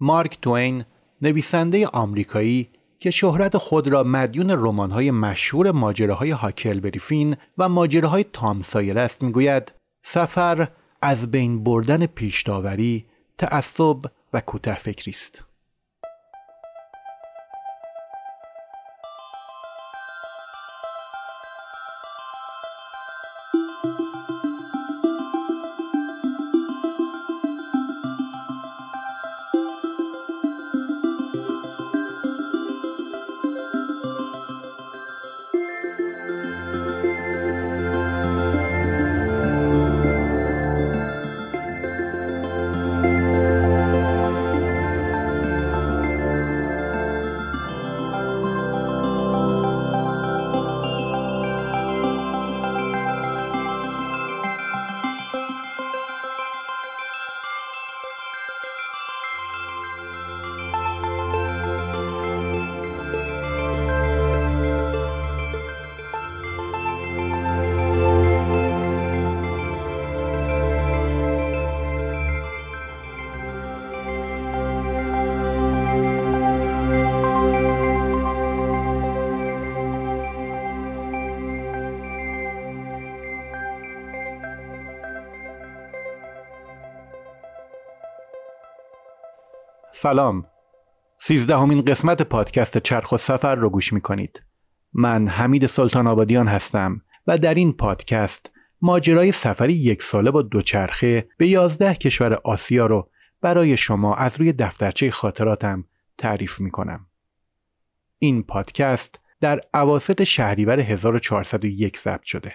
مارک توین نویسنده آمریکایی که شهرت خود را مدیون رمان‌های مشهور ماجراهای هاکلبری فین و ماجراهای تام سایر است می‌گوید سفر از بین بردن پیشداوری تعصب و کوته فکری است. سلام. سیزدهمین قسمت پادکست چرخ و سفر رو گوش می‌کنید. من حمید سلطان آبادیان هستم و در این پادکست ماجرای سفری یک ساله با دوچرخه به یازده کشور آسیا رو برای شما از روی دفترچه خاطراتم تعریف می‌کنم. این پادکست در عواست شهریور 1401 ضبط شده.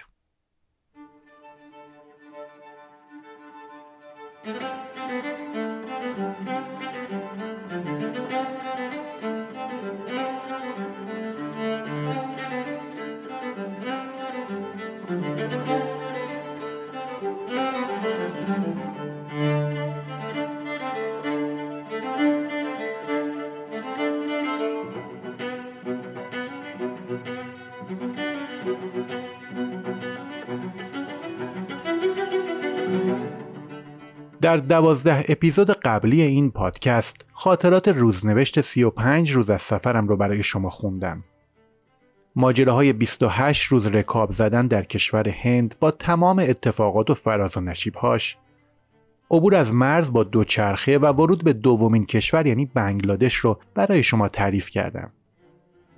در دوازده اپیزود قبلی این پادکست خاطرات روزنوشت 35 روز از سفرم رو برای شما خوندم. ماجراهای 28 روز رکاب زدن در کشور هند با تمام اتفاقات و فراز و نشیبهاش عبور از مرز با دوچرخه و ورود به دومین کشور یعنی بنگلادش رو برای شما تعریف کردم.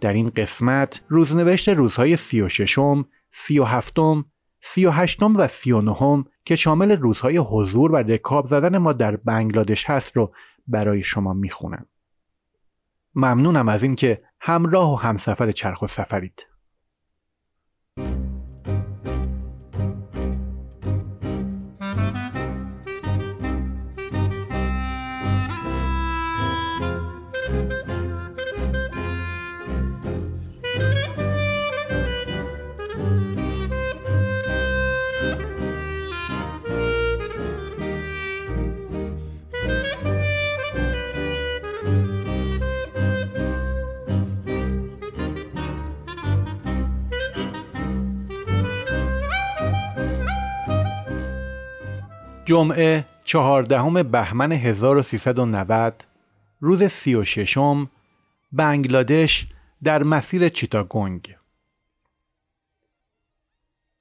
در این قسمت روزنوشت روزهای 36 م 37 م 38 و 39 که شامل روزهای حضور و رکاب زدن ما در بنگلادش هست رو برای شما می‌خونم. ممنونم از اینکه همراه و همسفر چرخ و سفرید. جمعه چهاردهم بهمن 1390 روز سی و ششم بنگلادش در مسیر چیتاگونگ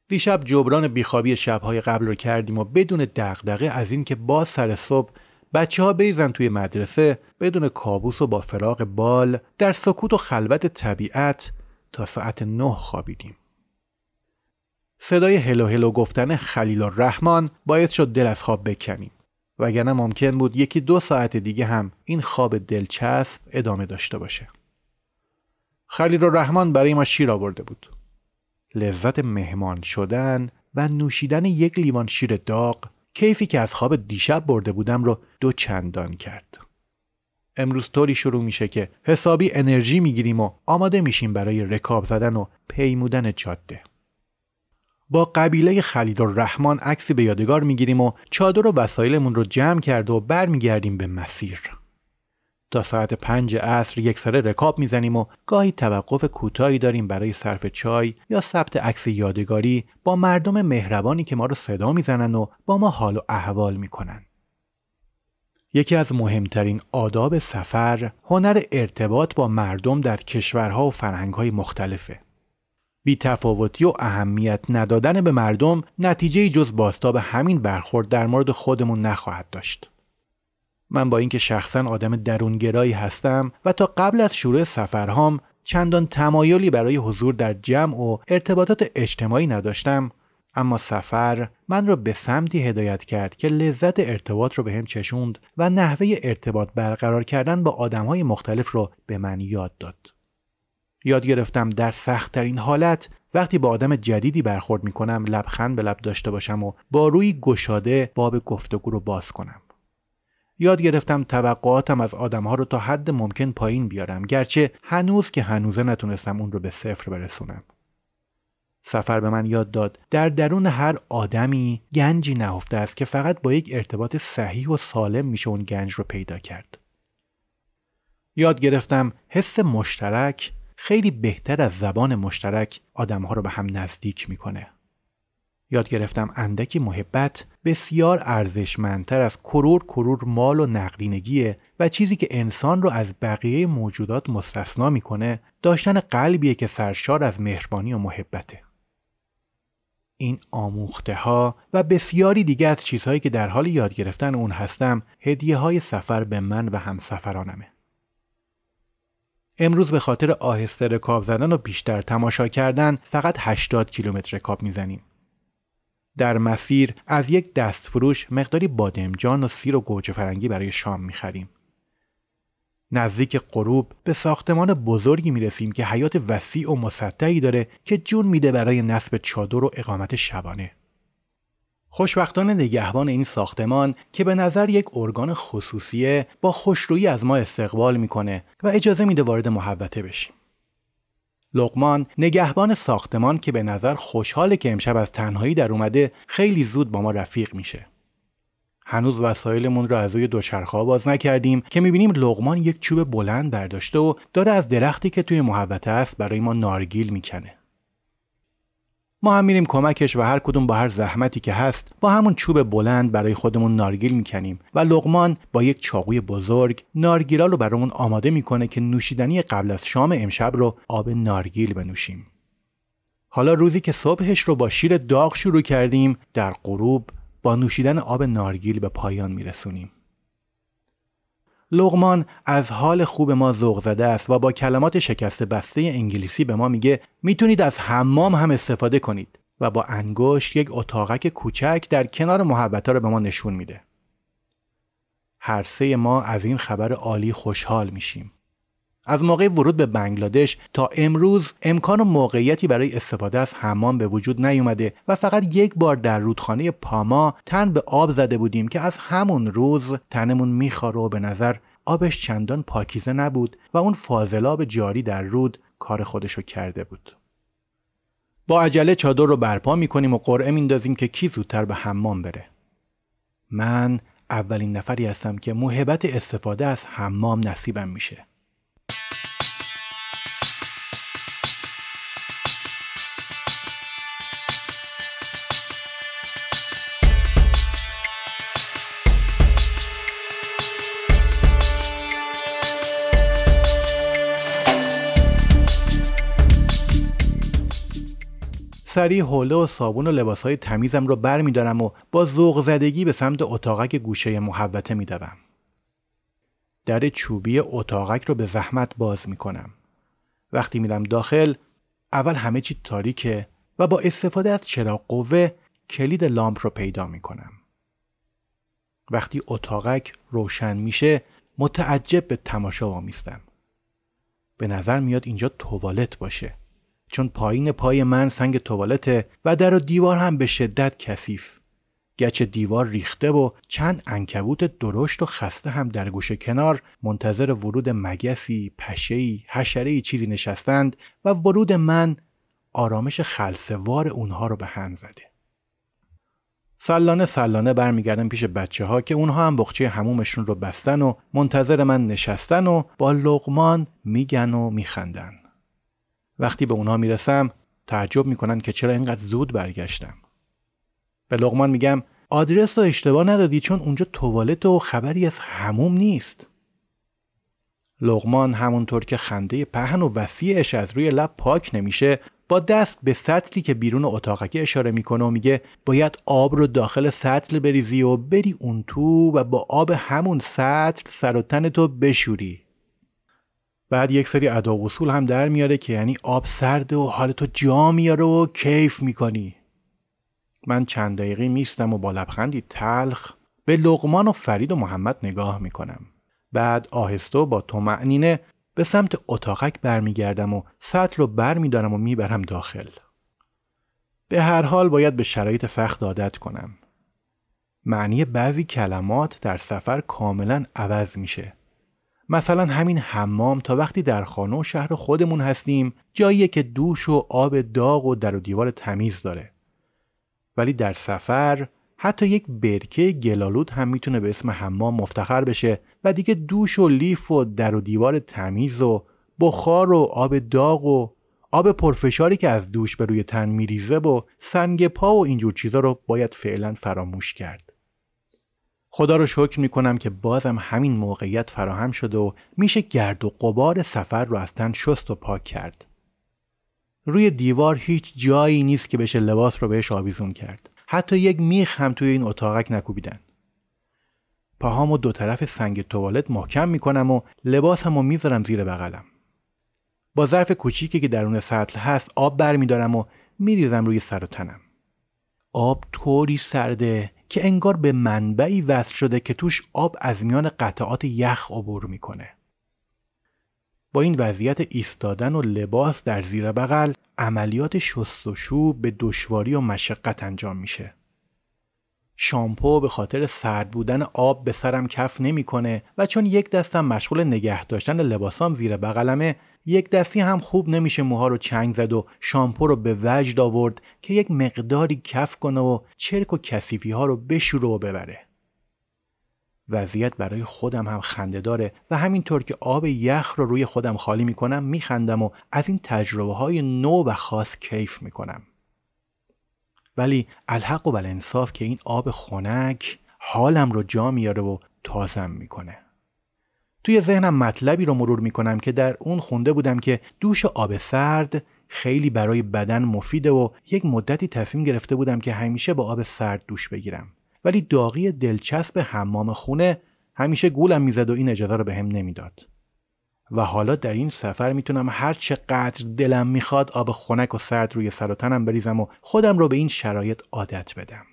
دیشب جبران بیخوابی شبهای قبل رو کردیم و بدون دغدغه از اینکه با سر صبح بچه ها بریزن توی مدرسه بدون کابوس و با فراغ بال در سکوت و خلوت طبیعت تا ساعت نه خوابیدیم. صدای هلو هلو گفتن خلیل الرحمن باید شد دل از خواب بکنیم. وگرنه ممکن بود یکی دو ساعت دیگه هم این خواب دلچسب ادامه داشته باشه. خلیل الرحمن برای ما شیر آورده بود. لذت مهمان شدن و نوشیدن یک لیوان شیر داغ کیفی که از خواب دیشب برده بودم رو دو چندان کرد. امروز طوری شروع میشه که حسابی انرژی می‌گیریم و آماده میشیم برای رکاب زدن و پیمودن جاده. با قبیله خلید الرحمن عکسی به یادگار می‌گیریم و چادر و وسایلمون رو جمع کرد و برمیگردیم به مسیر. تا ساعت پنج عصر یک سره رکاب می‌زنیم و گاهی توقف کوتاهی داریم برای صرف چای یا ثبت عکس یادگاری با مردم مهربانی که ما رو صدا می‌زنن و با ما حال و احوال می‌کنن. یکی از مهمترین آداب سفر هنر ارتباط با مردم در کشورها و فرهنگهای مختلفه. بی تفاوتی و اهمیت ندادن به مردم نتیجه جز باستاب همین برخورد در مورد خودمون نخواهد داشت. من با اینکه شخصا آدم درونگرایی هستم و تا قبل از شروع سفرهام چندان تمایلی برای حضور در جمع و ارتباطات اجتماعی نداشتم اما سفر من را به سمتی هدایت کرد که لذت ارتباط رو به هم چشوند و نحوه ارتباط برقرار کردن با آدمهای مختلف رو به من یاد داد. یاد گرفتم در سختترین حالت وقتی با آدم جدیدی برخورد می کنم لبخند به لب داشته باشم و با روی گشاده باب گفتگو رو باز کنم. یاد گرفتم توقعاتم از آدمها رو تا حد ممکن پایین بیارم گرچه هنوز که هنوزه نتونستم اون رو به صفر برسونم. سفر به من یاد داد در درون هر آدمی گنجی نهفته است که فقط با یک ارتباط صحیح و سالم میشه اون گنج رو پیدا کرد. یاد گرفتم حس مشترک خیلی بهتر از زبان مشترک آدمها رو به هم نزدیک می‌کنه. یاد گرفتم اندکی محبت بسیار ارزشمندتر از کرور کرور مال و نقدینگیه و چیزی که انسان رو از بقیه موجودات مستثنا می‌کنه داشتن قلبیه که سرشار از مهربانی و محبته. این آموخته ها و بسیاری دیگه از چیزهایی که در حال یاد گرفتن اون هستم هدیه های سفر به من و همسفرانمه. امروز به خاطر آهسته رکاب زدن و بیشتر تماشا کردن فقط 80 کیلومتر رکاب می‌زنیم. در مسیر از یک دستفروش مقداری بادمجان و سیر و گوجه فرنگی برای شام می‌خریم. نزدیک غروب به ساختمان بزرگی می‌رسیم که حیات وسیع و مسطحی داره که جون میده برای نصب چادر و اقامت شبانه. خوشبختانه نگهبان این ساختمان که به نظر یک ارگان خصوصیه با خوشرویی از ما استقبال می‌کنه و اجازه میده وارد محوطه بشیم. لقمان نگهبان ساختمان که به نظر خوشحاله که امشب از تنهایی در اومده خیلی زود با ما رفیق میشه. هنوز وسایلمون رو از روی دوچرخه باز نکردیم که می‌بینیم لغمان یک چوب بلند برداشته و داره از درختی که توی محوطه است برای ما نارگیل می‌کنه. ما هم میریم کمکش و هر کدوم با هر زحمتی که هست با همون چوب بلند برای خودمون نارگیل می‌کنیم و لغمان با یک چاقوی بزرگ نارگیلا رو برامون آماده می‌کنه که نوشیدنی قبل از شام امشب رو آب نارگیل بنوشیم. حالا روزی که صبحش رو با شیر داغ شروع کردیم در غروب با نوشیدن آب نارگیل به پایان میرسونیم. لغمان از حال خوب ما ذوق زده است و با کلمات شکسته بسته انگلیسی به ما میگه می‌تونید از حمام هم استفاده کنید و با انگشت یک اتاقک کوچک در کنار محبتا رو به ما نشون میده. هر سه ما از این خبر عالی خوشحال میشیم. از موقع ورود به بنگلادش تا امروز امکان و موقعیتی برای استفاده از حمام به وجود نیومده و فقط یک بار در رودخانه پاما تن به آب زده بودیم که از همون روز تنمون میخواره و به نظر آبش چندان پاکیزه نبود و اون فاضلاب جاری در رود کار خودشو کرده بود. با عجله چادر رو برپا می‌کنیم و قرعه میندازیم که کی زودتر به حمام بره. من اولین نفری هستم که محبت استفاده از حمام نصیبم میشه. سریع حوله و صابون و لباسهای تمیزم رو بر میدارم و با ذوق زدگی به سمت اتاقک گوشه محوته میدوم. در چوبی اتاقک رو به زحمت باز می‌کنم. وقتی میرم داخل اول همه چی تاریکه و با استفاده از چراغ قوه کلید لامپ رو پیدا می‌کنم. وقتی اتاقک روشن میشه متعجب به تماشا وامیستم. به نظر میاد اینجا توالت باشه. چون پایین پای من سنگ توالته و در و دیوار هم به شدت کثیف گچ دیوار ریخته و چند انکبوت درشت و خسته هم در گوشه کنار منتظر ورود مگسی، پشهی، حشرهی چیزی نشستند و ورود من آرامش خلصوار اونها رو به هم زده. سلانه سلانه برمیگردم پیش بچه ها که اونها هم بخچه همومشون رو بستن و منتظر من نشستن و با لغمان میگن و میخندن. وقتی به اونها می‌رسم تعجب می‌کنن که چرا اینقدر زود برگشتم. به لغمان میگم آدرس رو اشتباه ندادی چون اونجا توالت و خبری از هموم نیست. لغمان همونطور که خنده پهن و وسیعش از روی لب پاک نمیشه با دست به سطلی که بیرون اتاقکی اشاره می‌کنه و میگه باید آب رو داخل سطل بریزی و بری اون تو و با آب همون سطل سر و تن تو بشوری. بعد یک سری ادا اصول هم در میاره که یعنی آب سرده و حال تو جا میاره و کیف می‌کنی من چند دقیقه میستم و با لبخندی تلخ به لغمان و فرید و محمد نگاه می‌کنم بعد آهسته و با معنینه به سمت اتاقک برمیگردم و سطل رو برمیدارم و می‌برم داخل. به هر حال باید به شرایط سخت عادت کنم. معنی بعضی کلمات در سفر کاملا عوض میشه. مثلا همین حمام تا وقتی در خانه و شهر خودمون هستیم جاییه که دوش و آب داغ و در و دیوار تمیز داره. ولی در سفر حتی یک برکه گلالود هم می‌تونه به اسم حمام مفتخر بشه و دیگه دوش و لیف و در و دیوار تمیز و بخار و آب داغ و آب پرفشاری که از دوش به روی تن میریزه و سنگ پا و اینجور چیزا رو باید فعلا فراموش کرد. خدا رو شکر می‌کنم که بازم همین موقعیت فراهم شده و میشه گرد و قبار سفر رو از تن شست و پاک کرد. روی دیوار هیچ جایی نیست که بشه لباس رو بهش آویزون کرد. حتی یک میخ هم توی این اتاقک نکوبیدن پاهامو دو طرف سنگ توالت محکم می‌کنم و لباسمو می‌ذارم زیر بغلم با ظرف کوچیکی که درون سطل هست آب برمیدارم و میریزم روی سر و تنم آب طوری سرده که انگار به منبعی وصل شده که توش آب از میان قطعات یخ عبور می‌کنه با این وضعیت ایستادن و لباس در زیر بغل عملیات شستشو به دشواری و مشقت انجام میشه. شامپو به خاطر سرد بودن آب به سرم کف نمی‌کنه و چون یک دستم مشغول نگه داشتن لباسام زیر بغلمه یک دستی هم خوب نمیشه موها رو چنگ زد و شامپو رو به وجد آورد که یک مقداری کف کنه و چرک و کثیفی ها رو بشوره و ببره. وضعیت برای خودم هم خنده داره و همینطور که آب یخ رو روی خودم خالی می‌کنم میخندم و از این تجربه های نو و خاص کیف می‌کنم ولی الحق و بالانصاف که این آب خنک حالم رو جا میاره و تازم می‌کنه توی ذهنم مطلبی رو مرور می‌کنم که در اون خونده بودم که دوش آب سرد خیلی برای بدن مفیده و یک مدتی تصمیم گرفته بودم که همیشه با آب سرد دوش بگیرم. ولی داغی دلچسب حمام خونه همیشه گولم می‌زد و این اجازه رو بهم به نمی‌داد. و حالا در این سفر می‌تونم هر چقدر دلم می‌خواد آب خنک و سرد روی سر و تنم بریزم و خودم رو به این شرایط عادت بدم.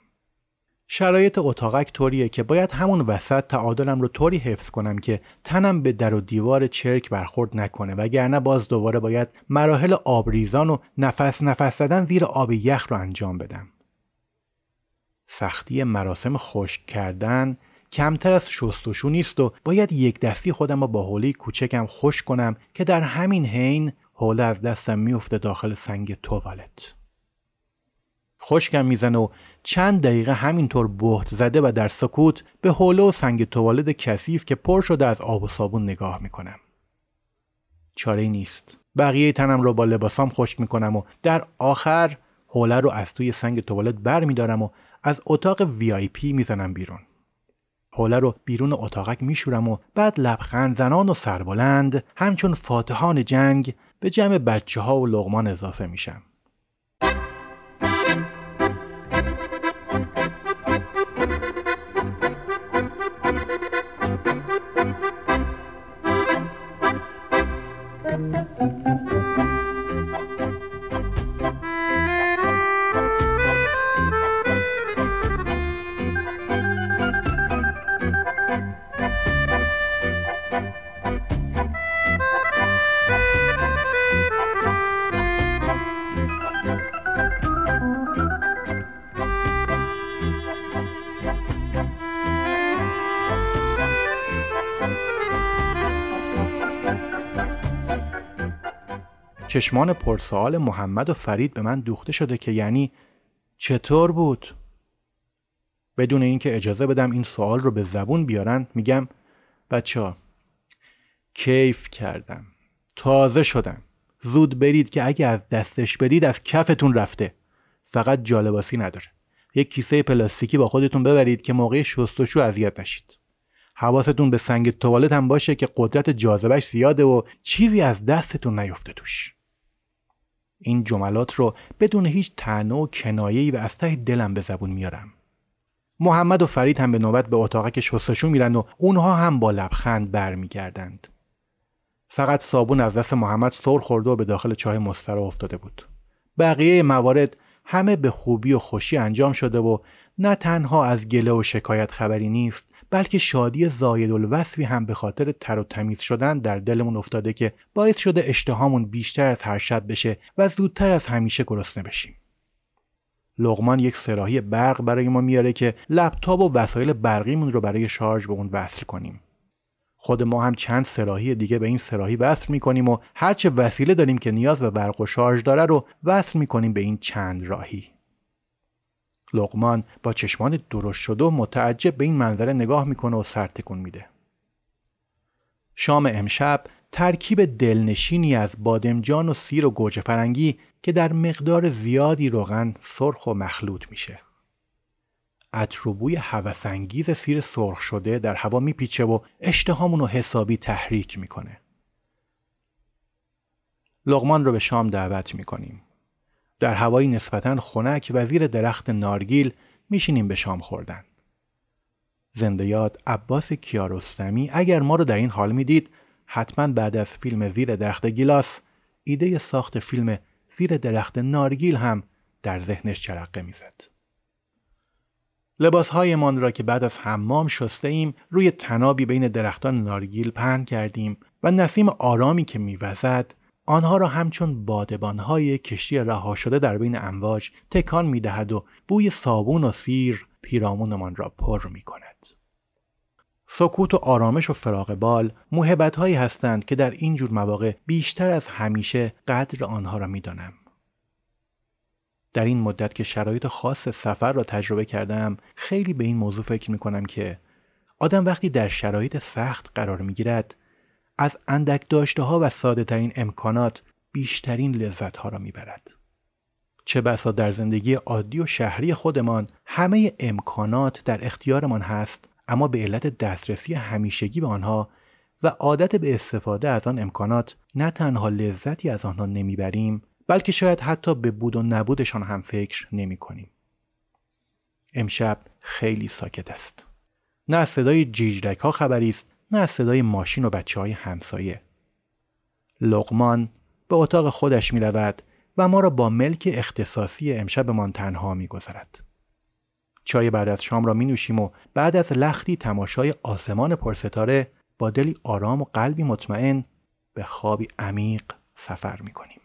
شرایط اتاقک طوریه که باید همون وسط تعادلم رو طوری حفظ کنم که تنم به در و دیوار چرک برخورد نکنه وگرنه باز دوباره باید مراحل آبریزان و نفس نفس زدن زیر آب یخ رو انجام بدم. سختی مراسم خشک کردن کمتر از شستشو نیست و باید یک دستی خودم رو با حوله کوچکم خوش کنم که در همین حین حوله از دستم میفته داخل سنگ توالت. خشکم می‌زنه و چند دقیقه همینطور بهت زده و در سکوت به حوله و سنگ توالت کثیف که پر شده از آب و صابون نگاه می‌کنم. چاره نیست. بقیه تنم رو با لباسام خشک می‌کنم و در آخر حوله رو از توی سنگ توالت بر میدارم و از اتاق وی آی پی می‌زنم بیرون. حوله رو بیرون اتاقک میشورم و بعد لبخند زنان و سربلند همچون فاتحان جنگ به جمع بچه ها و لغمان اضافه میشم. چشمان پرسوال محمد و فرید به من دوخته شده که یعنی چطور بود؟ بدون اینکه اجازه بدم این سوال رو به زبون بیارن میگم بچه ها کیف کردم. تازه شدم. زود برید که اگه از دستش بدید از کفتون رفته. فقط جالباسی نداره. یک کیسه پلاستیکی با خودتون ببرید که موقع شستشو اذیت نشید. حواستون به سنگ توالت هم باشه که قدرت جاذبش زیاده و چیزی از دستتون نیفته توش. این جملات رو بدون هیچ تنه و کنایه‌ای و از ته دلم به زبون میارم. محمد و فرید هم به نوبت به اتاقک شستشو میرن و اونها هم با لبخند برمیگردند. فقط صابون از دست محمد سر خورده و به داخل چای مسترا افتاده بود. بقیه موارد همه به خوبی و خوشی انجام شده و نه تنها از گله و شکایت خبری نیست بلکه شادی زاید الوصفی هم به خاطر تر و تمیز شدن در دلمون افتاده که باعث شده اشتهامون بیشتر از هر شب بشه و زودتر از همیشه گرسنه بشیم. لغمان یک سراحی برق برای ما میاره که لپتاپ و وسایل برقیمون رو برای شارژ به اون وصل کنیم. خود ما هم چند سراحی دیگه به این سراحی وصل می‌کنیم و هرچه وسیله داریم که نیاز به برق و شارژ داره رو وصل می‌کنیم به این چند راهی. لقمان با چشمان درشت شده و متعجب به این منظره نگاه می‌کنه و سر تکون میده. شام امشب ترکیب دلنشینی از بادمجان و سیر و گوجه فرنگی که در مقدار زیادی روغن سرخ و مخلوط میشه. عطر هوسانگیز سیر سرخ شده در هوا میپیچه و اشتهامون رو حسابی تحریک می‌کنه. لغمان رو به شام دعوت می‌کنیم. در هوایی نسبتا خنک و زیر درخت نارگیل میشینیم به شام خوردن. زنده یاد عباس کیارستمی اگر ما رو در این حال می‌دید حتما بعد از فیلم زیر درخت گیلاس ایده ساخت فیلم زیر درخت نارگیل هم در ذهنش جرقه می‌زد. لباسهایمان را که بعد از حمام شسته ایم روی تنابی بین درختان نارگیل پهن کردیم و نسیم آرامی که میوزد آنها را همچون بادبانهای کشتی رها شده در بین امواج تکان می‌دهد و بوی صابون و سیر پیرامونمان را پر می کند. سکوت و آرامش و فراغ بال محبت هایی هستند که در این جور مواقع بیشتر از همیشه قدر آنها را می‌دانم. در این مدت که شرایط خاص سفر را تجربه کردم خیلی به این موضوع فکر می کنم که آدم وقتی در شرایط سخت قرار می گیرد از اندک داشته ها و ساده ترین امکانات بیشترین لذت ها را می برد. چه بسا در زندگی عادی و شهری خودمان همه امکانات در اختیارمان هست اما به علت دسترسی همیشگی به آنها و عادت به استفاده از آن امکانات نه تنها لذتی از آنها نمی‌بریم بلکه شاید حتی به بود و نبودشان هم فکر نمی کنیم. امشب خیلی ساکت است. نه صدای جیجرک ها خبری است نه از صدای ماشین و بچه های همسایه. لقمان به اتاق خودش می و ما را با ملک اختصاصی امشبمان تنها می گذارد. چای بعد از شام را می نوشیم و بعد از لختی تماشای آسمان پرستاره با دلی آرام و قلبی مطمئن به خوابی عمیق سفر می کنیم.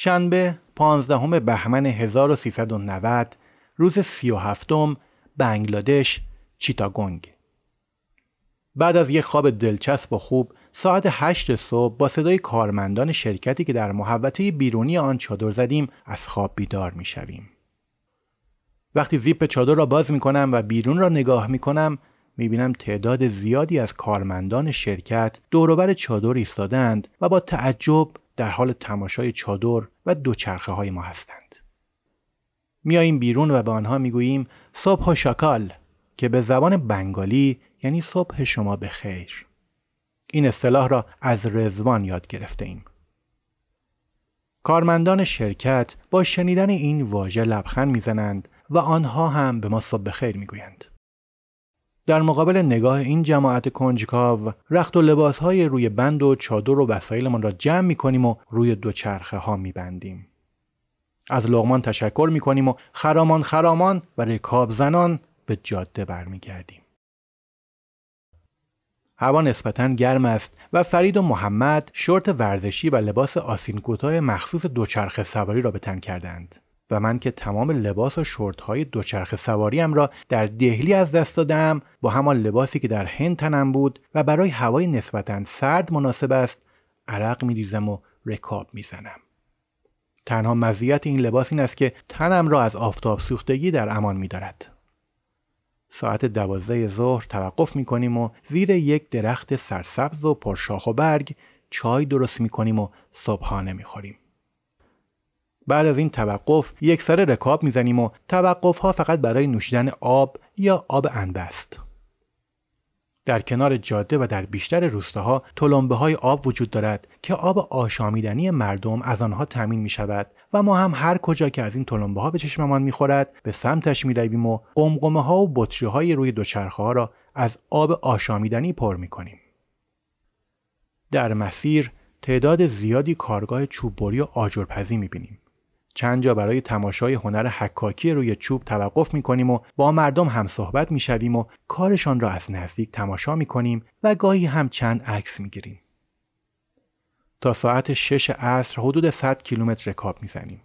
شنبه 15 بهمن 1390 روز 37 بنگلادش چیتاگونگ بعد از یک خواب دلچسب و خوب ساعت 8 صبح با صدای کارمندان شرکتی که در محوطه بیرونی آن چادر زدیم از خواب بیدار می شویم. وقتی زیپ چادر را باز می کنم و بیرون را نگاه می کنم می بینم تعداد زیادی از کارمندان شرکت دوروبر چادر ایستادند و با تعجب در حال تماشای چادر و دوچرخه های ما هستند. میاییم بیرون و به آنها می‌گوییم صبح و شکال که به زبان بنگالی یعنی صبح شما به خیر. این اصطلاح را از رزوان یاد گرفته ایم. کارمندان شرکت با شنیدن این واژه لبخند می‌زنند و آنها هم به ما صبح خیر می‌گویند. در مقابل نگاه این جماعت کنجکاو رخت و لباس های روی بند و چادر و وسایلمان را جمع می کنیم و روی دو چرخه ها می بندیم. از لغمان تشکر می کنیم و خرامان خرامان و رکاب زنان به جاده برمیگردیم. هوا نسبتا گرم است و فرید و محمد شورت ورزشی و لباس آسین کوتاه مخصوص دوچرخه سواری را به تن کردند و من که تمام لباس و شورت های دوچرخه سواریم را در دهلی از دست دادم با همان لباسی که در هند تنم بود و برای هوای نسبتا سرد مناسب است عرق ریزم و رکاب می‌زنم تنها مزیت این لباس این است که تنم را از آفتاب سوختگی در امان دارد. ساعت دوازده ظهر توقف می کنیم و زیر یک درخت سرسبز و پرشاخ و برگ چای درست می کنیم و صبحانه می خوریم. بعد از این توقف یک سر رکاب می‌زنیم و توقف ها فقط برای نوشیدن آب یا آب انبه است. در کنار جاده و در بیشتر روستاها تلمبه های آب وجود دارد که آب آشامیدنی مردم از آنها تامین می شود و ما هم هر کجا که از این تلمبه ها به چشممان می خورد به سمتش می رویم و قمقمه ها و بطری های روی دوچرخه ها را از آب آشامیدنی پر می کنیم. در مسیر تعداد زیادی کارگاه چوببری و آجرپزی می بینیم. چند جا برای تماشای هنر حکاکی روی چوب توقف می کنیم و با مردم هم صحبت می شویم و کارشان را از نزدیک تماشا می کنیم و گاهی هم چند عکس می گیریم. تا ساعت شش عصر حدود 100 کیلومتر رکاب می زنیم.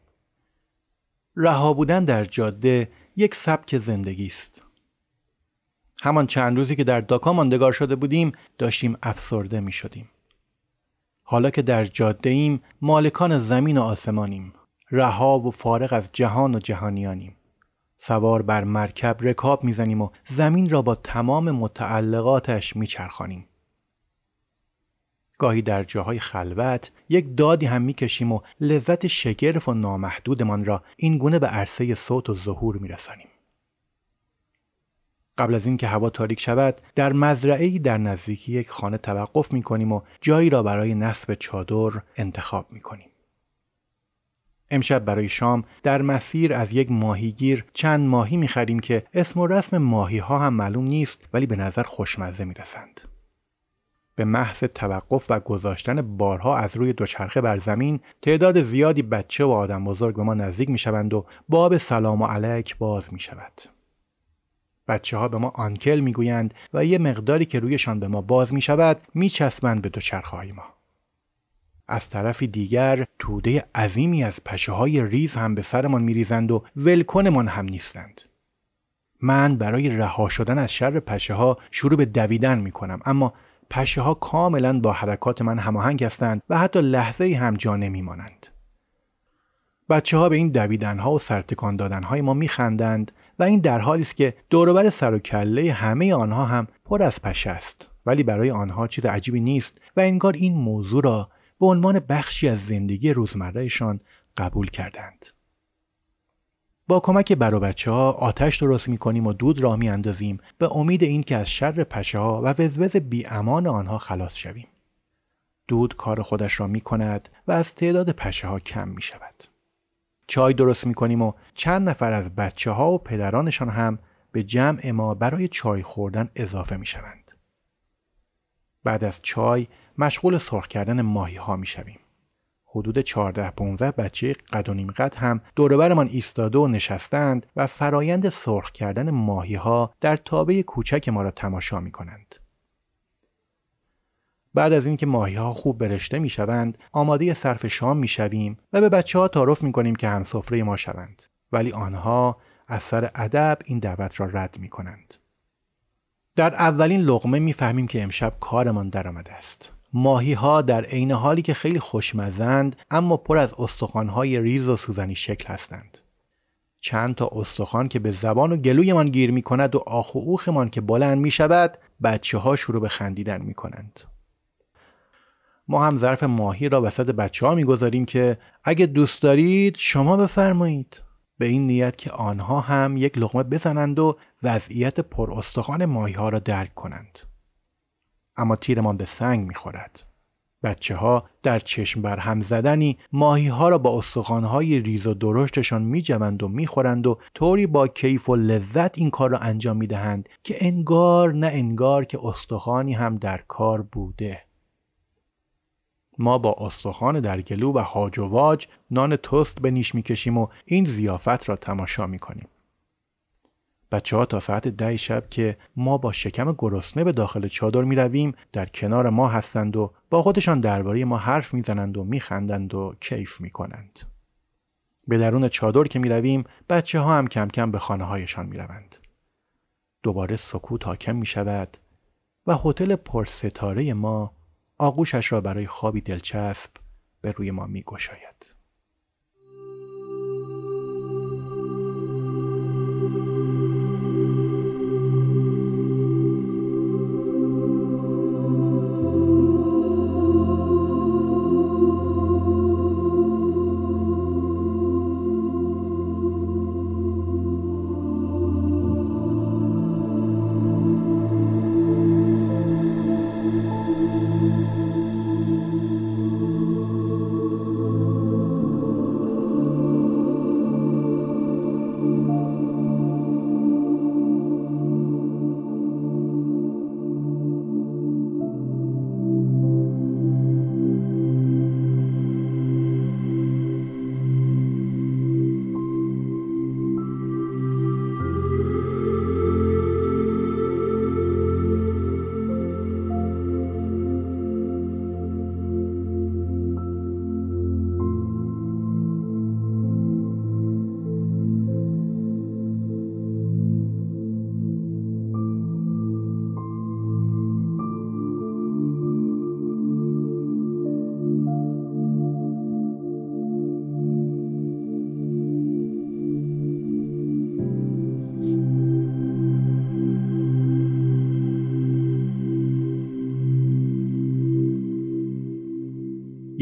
رها بودن در جاده یک سبک زندگی است. همان چند روزی که در داکا ماندگار شده بودیم داشتیم افسرده می شدیم. حالا که در جاده ایم مالکان زمین و آسمانیم رها و فارغ از جهان و جهانیانیم. سوار بر مرکب رکاب می‌زنیم و زمین را با تمام متعلقاتش میچرخانیم. گاهی در جاهای خلوت یک دادی هم می‌کشیم و لذت شگرف و نامحدودمان را این گونه به عرصه صوت و ظهور میرسانیم. قبل از اینکه هوا تاریک شود در مزرعه در نزدیکی یک خانه توقف می‌کنیم و جایی را برای نصب چادر انتخاب می‌کنیم. امشب برای شام در مسیر از یک ماهیگیر چند ماهی می‌خریم که اسم و رسم ماهی ها هم معلوم نیست ولی به نظر خوشمزه می‌رسند. به محض توقف و گذاشتن بارها از روی دوچرخه بر زمین تعداد زیادی بچه و آدم بزرگ به ما نزدیک می‌شوند و باب سلام و علیک باز می شود. بچه ها به ما آنکل می‌گویند و یه مقداری که رویشان به ما باز می شود می به دوچرخه ما. از طرفی دیگر توده عظیمی از پشه های ریز هم به سرمان میریزند و ولکنمان هم نیستند. من برای رها شدن از شر پشه ها شروع به دویدن می کنم اما پشه ها کاملا با حرکات من هماهنگ هستند و حتی لحظه هم جا نمی مانند. بچه ها به این دویدن ها و سرتکان دادن های ما می خندند و این در حالی است که دوروبر سر و کله همه آنها هم پر از پشه است ولی برای آنها چیز عجیبی نیست و انگار این موضوع را به عنوان بخشی از زندگی روزمرهشان قبول کردند. با کمک بر بچه ها آتش درست می کنیم و دود را می اندازیم به امید اینکه از شر پشه ها و وزوز بی امان آنها خلاص شویم. دود کار خودش را می کند و از تعداد پشه ها کم می شود. چای درست می کنیم و چند نفر از بچه ها و پدرانشان هم به جمع ما برای چای خوردن اضافه می شوند. بعد از چای مشغول سرخ کردن ماهی ها می شویم. حدود 14 15 بچه قد و نیم قد هم دوربرمان ایستاده و نشستند و فرایند سرخ کردن ماهی ها در تابه کوچک ما را تماشا می کنند. بعد از اینکه ماهی ها خوب برشته می شوند آماده صرف شام می شویم و به بچه ها تعارف می کنیم که هم سفره ما شوند ولی آنها از سر ادب این دعوت را رد می کنند. در اولین لغمه می‌فهمیم که امشب کارمان درآمده است. ماهی ها در عین حالی که خیلی خوشمزند اما پر از های ریز و سوزنی شکل هستند. چند تا استخوان که به زبان و گلویمان گیر می کند و آخ و اوخمان که بلند می شود بچه ها شروع به خندیدن می کنند. ما هم ظرف ماهی را وسط بچه ها می گذاریم که اگه دوست دارید شما بفرمایید. به این نیت که آنها هم یک لغمه بزنند و وضعیت پر استخوان ماهی ها را درک کنند. اما تیرمان به سنگ می‌خورد بچه ها در چشم بر هم زدنی ماهی ها را با های ریز و درشتشان می و می خورند و طوری با کیف و لذت این کار را انجام می دهند که انگار نه انگار که استخوانی هم در کار بوده. ما با استخوان در گلو و هاج و واج نان توست به نیش می‌کشیم و این زیافت را تماشا می‌کنیم. بچه ها تا ساعت ده شب که ما با شکم گرسنه به داخل چادر می رویم در کنار ما هستند و با خودشان درباره ما حرف می‌زنند و میخندند و کیف می کنند. به درون چادر که می رویم بچه ها هم کم کم به خانه هایشان می روند. دوباره سکوت حاکم می شود و هتل پرستاره ما آغوشش را برای خوابی دلچسب به روی ما می گشاید.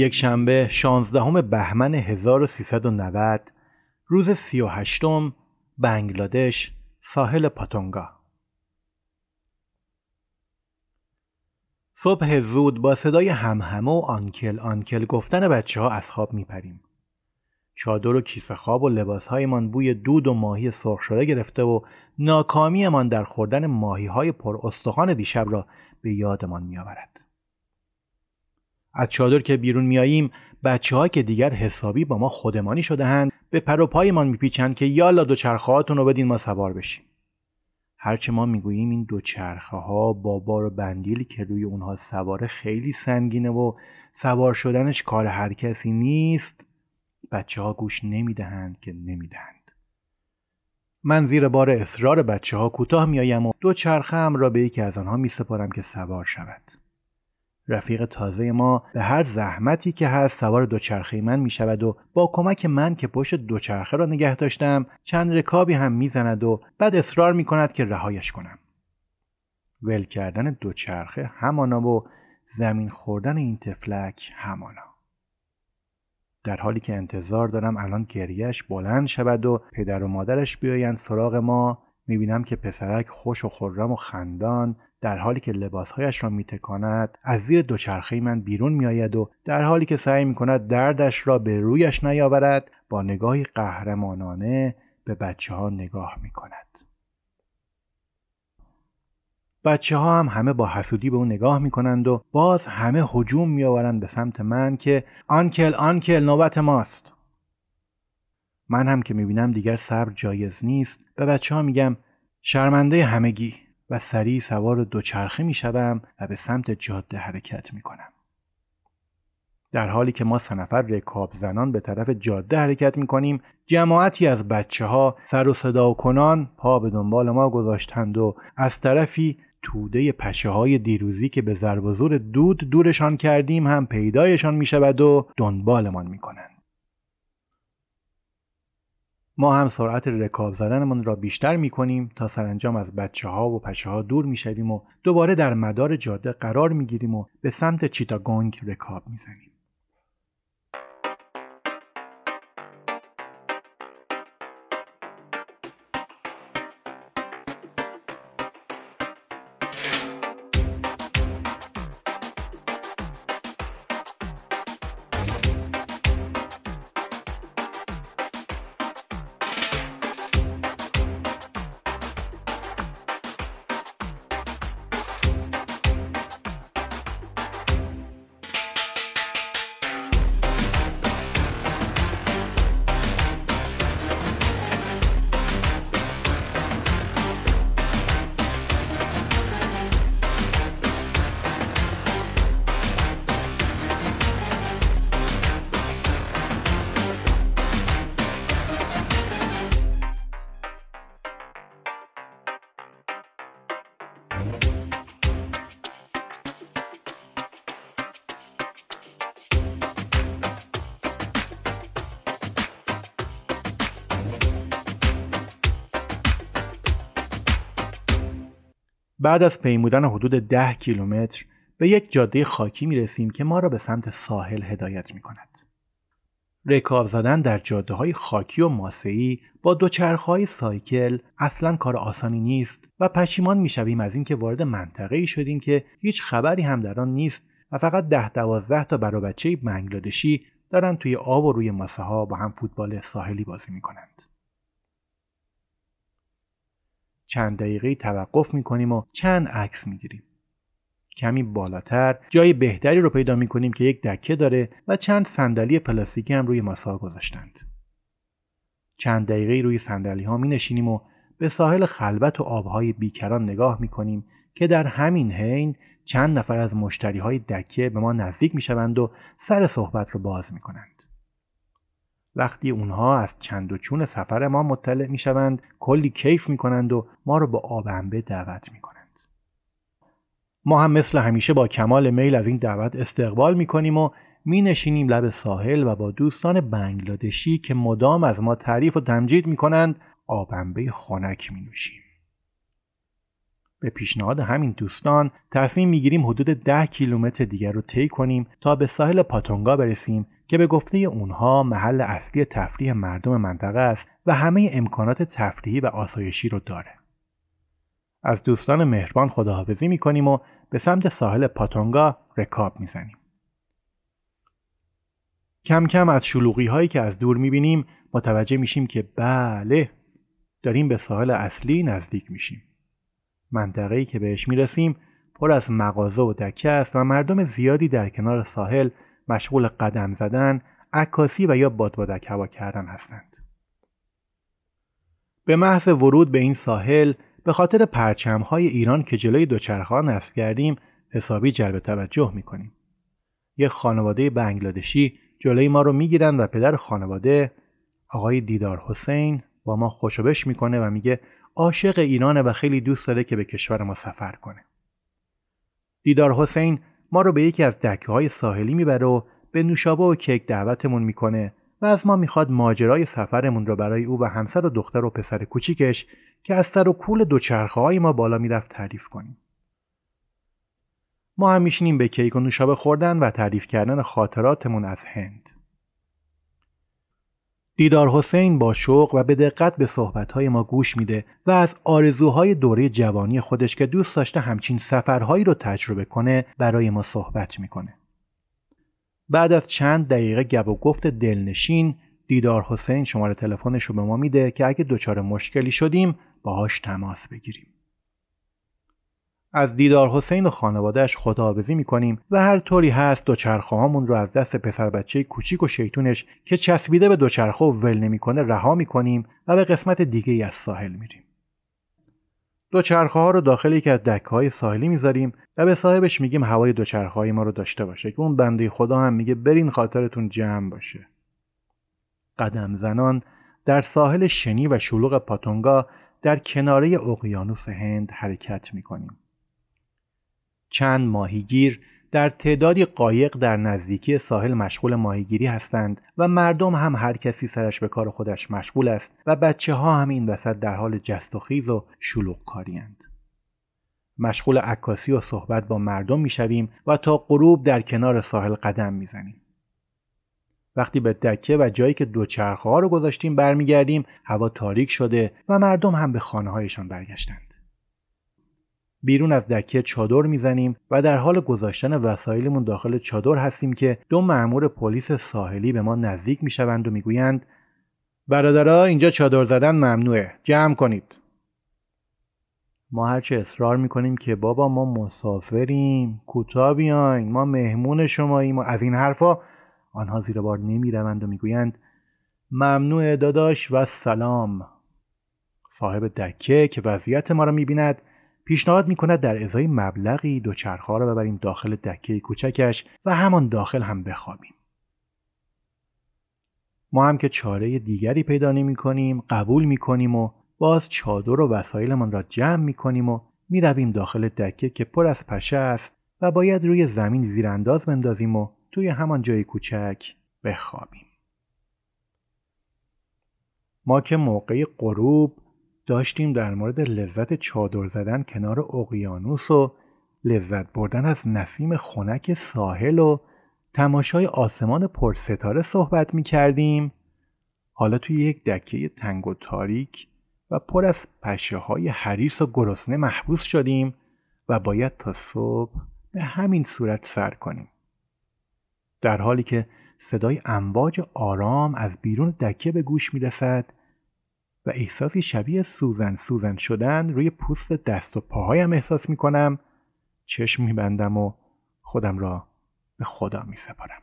یک شنبه 16 بهمن 1390 روز 38 بنگلادش ساحل پاتونگا صبح زود با صدای همهمه و آنکل آنکل گفتن بچه ها از خواب میپریم. چادر و کیسه خواب و لباسهایمان بوی دود و ماهی سرخ شده گرفته و ناکامیمان در خوردن ماهی های پر استخوان دیشب را به یادمان میآورد. از چادر که بیرون میاییم بچه ها که دیگر حسابی با ما خودمانی شدهاند به پر و پایمان میپیچند که یالا دو چرخه رو بدین ما سوار بشیم. هرچه ما می‌گوییم این دو چرخه ها با بار و بندیلی که روی اونها سواره خیلی سنگینه و سوار شدنش کار هر کسی نیست. بچه ها گوش نمی‌دهند که نمی‌دهند. من زیر بار اصرار بچه ها کوتاه میآیم و دو چرخه را به یکی از آنها می سپارم که سوار شود. رفیق تازه ما به هر زحمتی که هست سوار دوچرخه من می شود و با کمک من که پشت دوچرخه را نگه داشتم چند رکابی هم می‌زند و بعد اصرار می کند که رهایش کنم. ول کردن دوچرخه همانا و زمین خوردن این تفلک همانا. در حالی که انتظار دارم الان گریش بلند شود و پدر و مادرش بیایند سراغ ما می‌بینم که پسرک خوش و خرم و خندان در حالی که لباسهایش را میتکاند از زیر دوچرخه من بیرون میآید و در حالی که سعی می‌کند دردش را به رویش نیاورد با نگاهی قهرمانانه به بچه ها نگاه می کند. بچه ها هم همه با حسودی به اون نگاه می کنند و باز همه هجوم می آورند به سمت من که آنکل آنکل نوبت ماست. من هم که می بینم دیگر صبر جایز نیست به بچه ها میگم شرمنده همگی و سریع سوار دوچرخه می شوم و به سمت جاده حرکت می کنم. در حالی که ما سه نفر رکاب زنان به طرف جاده حرکت می کنیم جماعتی از بچه ها سر و صدا و کنان پا به دنبال ما گذاشتند و از طرفی توده پشه های دیروزی که به ضرب زور دود دورشان کردیم هم پیدایشان می شود و دنبالمان می کنند. ما هم سرعت رکاب زدنمان را بیشتر می کنیم تا سرانجام از بچه ها و پشه ها دور می شویم و دوباره در مدار جاده قرار می گیریم و به سمت چیتاگونگ رکاب می زنیم. بعد از پیمودن حدود ده کیلومتر به یک جاده خاکی می رسیم که ما را به سمت ساحل هدایت می کند. رکاب زدن در جاده های خاکی و ماسه‌ای با دوچرخهای سایکل اصلا کار آسانی نیست و پشیمان می‌شویم از اینکه وارد منطقه ای شدیم که هیچ خبری هم در آن نیست و فقط ده دوازده تا برا بچه بنگلادشی دارن توی آب و روی ماسه ها با هم فوتبال ساحلی بازی می کنند. چند دقیقه توقف می کنیم و چند عکس می گیریم. کمی بالاتر جای بهتری رو پیدا می کنیم که یک دکه داره و چند صندلی پلاستیکی هم روی ماسه گذاشتند. چند دقیقه روی صندلی ها می نشینیم و به ساحل خلوت و آبهای بیکران نگاه می کنیم که در همین حین چند نفر از مشتری های دکه به ما نزدیک می شوند و سر صحبت رو باز می کنند. وقتی اونها از چند و چون سفر ما مطلع می شوند کلی کیف می کنند و ما رو به آبنبه دعوت می کنند. ما هم مثل همیشه با کمال میل از این دعوت استقبال می کنیم و می نشینیم لب ساحل و با دوستان بنگلادشی که مدام از ما تعریف و تمجید می کنند آبنبه خنک می نوشیم. به پیشنهاد همین دوستان تصمیم می‌گیریم حدود ده کیلومتر دیگر رو طی کنیم تا به ساحل پاتونگا برسیم که به گفته اونها محل اصلی تفریح مردم منطقه است و همه امکانات تفریحی و آسایشی رو داره. از دوستان مهربان خداحافظی می‌کنیم و به سمت ساحل پاتونگا رکاب می‌زنیم. کم کم از شلوغی هایی که از دور می‌بینیم متوجه میشیم که بله داریم به ساحل اصلی نزدیک میشیم. منطقه ای که بهش می‌رسیم پر از مغازه و دکه است و مردم زیادی در کنار ساحل مشغول قدم زدن، عکاسی و یا بادبادک هوا کردن هستند. به محض ورود به این ساحل به خاطر پرچم های ایران که جلوی دوچرخه نصب کردیم حسابی جلب توجه می‌کنیم. یک خانواده بنگلادشی جلوی ما رو می‌گیرن و پدر خانواده آقای دیدار حسین با ما خوشبش می‌کنه و میگه عاشق ایرانه و خیلی دوست داره که به کشور ما سفر کنه. دیدار حسین ما رو به یکی از دکه های ساحلی می‌بره و به نوشابه و کیک دعوتمون می‌کنه و از ما می‌خواد ماجرای سفرمون رو برای او و همسر و دختر و پسر کوچیکش که از سر و کول دوچرخه های ما بالا می‌رفت تعریف کنیم. ما هم میشینیم به کیک و نوشابه خوردن و تعریف کردن خاطراتمون از هند. دیدار حسین با شوق و به دقت به صحبتهای ما گوش میده و از آرزوهای دوره جوانی خودش که دوست داشته همچین سفرهایی رو تجربه کنه برای ما صحبت می‌کنه. بعد از چند دقیقه گپ و گفت دلنشین دیدار حسین شماره تلفنش رو به ما میده که اگه دچار مشکلی شدیم باهاش تماس بگیریم. از دیدار حسین و خانوادهش خداحافظی می‌کنیم و هر طوری هست دوچرخه هامون رو از دست پسر بچه کوچیک و شیطونش که چسبیده به دوچرخه و ول نمی‌کنه رها می‌کنیم و به قسمت دیگه از ساحل میریم. دوچرخه ها رو داخل یکی از دکه های ساحلی می‌ذاریم و به صاحبش میگیم هوای دوچرخه های ما رو داشته باشه که اون بنده خدا هم میگه برین خاطرتون جمع باشه. قدم زنان در ساحل شنی و شلوغ پاتونگا در کناره اقیانوس هند حرکت می‌کنیم. چند ماهیگیر در تعدادی قایق در نزدیکی ساحل مشغول ماهیگیری هستند و مردم هم هر کسی سرش به کار خودش مشغول است و بچه ها هم این وسط در حال جست و خیز و شلوغ کاریند. مشغول عکاسی و صحبت با مردم می‌شویم و تا غروب در کنار ساحل قدم می‌زنیم. وقتی به دکه و جایی که دوچرخه ها رو گذاشتیم برمیگردیم هوا تاریک شده و مردم هم به خانه هایشان برگشتند. بیرون از دکه چادر می‌زنیم و در حال گذاشتن وسایلمون داخل چادر هستیم که دو مأمور پلیس ساحلی به ما نزدیک می‌شوند و می‌گویند برادرها اینجا چادر زدن ممنوعه. جمع کنید. ما هرچه اصرار می‌کنیم که بابا ما مسافریم. کوتاه بیاین. ما مهمون شماییم و از این حرفا آنها زیر بار نمی‌روند و می‌گویند ممنوع داداش و سلام. صاحب دکه که وضعیت ما را می‌بیند پیشنهاد می‌کند در ازای مبلغی دوچرخه را ببریم داخل دکه کوچکش و همان داخل هم بخوابیم. ما هم که چاره دیگری پیدا نمی کنیم قبول می کنیم و باز چادر و وسایلمان را جمع می کنیم و می رویم داخل دکه که پر از پشه است و باید روی زمین زیرانداز بندازیم و توی همان جای کوچک بخوابیم. ما که موقع غروب داشتیم در مورد لذت چادر زدن کنار اقیانوس و لذت بردن از نسیم خنک ساحل و تماشای آسمان پرستاره صحبت می کردیم حالا توی یک دکه تنگ و تاریک و پر از پشه های حریص و گرسنه محبوس شدیم و باید تا صبح به همین صورت سر کنیم. در حالی که صدای امواج آرام از بیرون دکه به گوش می رسد و احساسی شبیه سوزن سوزن شدن روی پوست دست و پاهایم احساس می کنم چشم می بندم و خودم را به خدا می سپارم.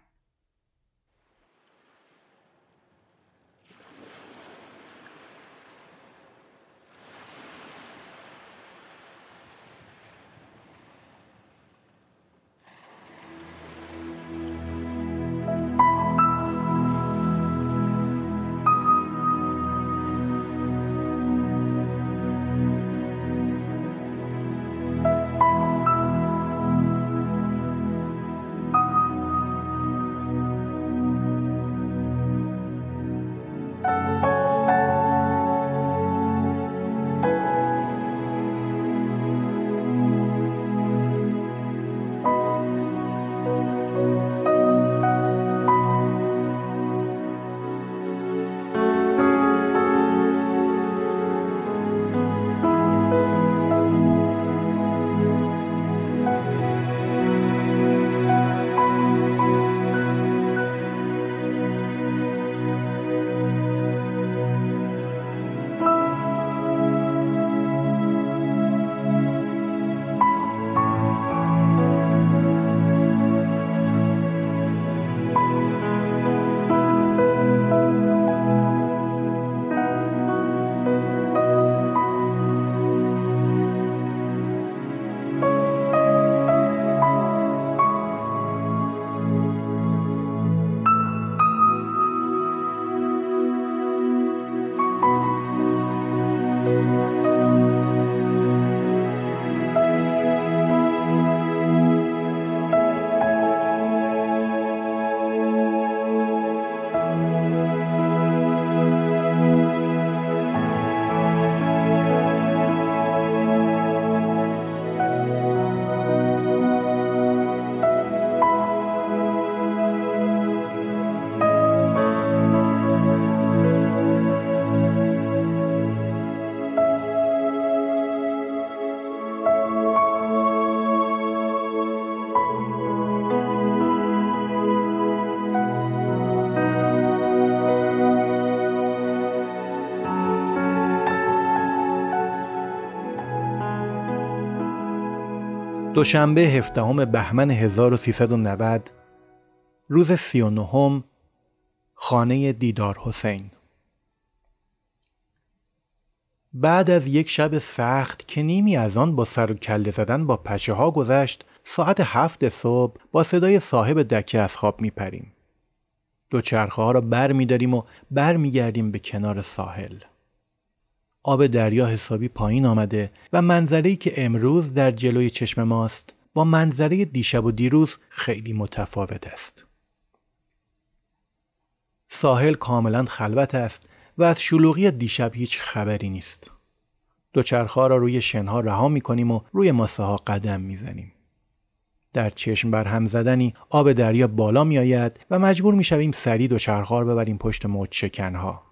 دوشنبه هفدهم بهمن 1390 روز سی و نهم خانه دیدار حسین بعد از یک شب سخت که نیمی از آن با سر و کله زدن با پچه ها گذشت ساعت هفت صبح با صدای صاحب دکه از خواب میپریم. چرخه ها را بر می داریم و بر می گردیم به کنار ساحل. آب دریا حسابی پایین آمده و منظری که امروز در جلوی چشم ماست با منظره دیشب و دیروز خیلی متفاوت است. ساحل کاملا خلوت است و از شلوغی دیشب هیچ خبری نیست. دوچرخها را روی شنها رها می کنیم و روی ماسه ها قدم می زنیم. در چشم بر هم زدنی آب دریا بالا می آید و مجبور می شویم سریع دوچرخها را ببریم پشت موج شکنها.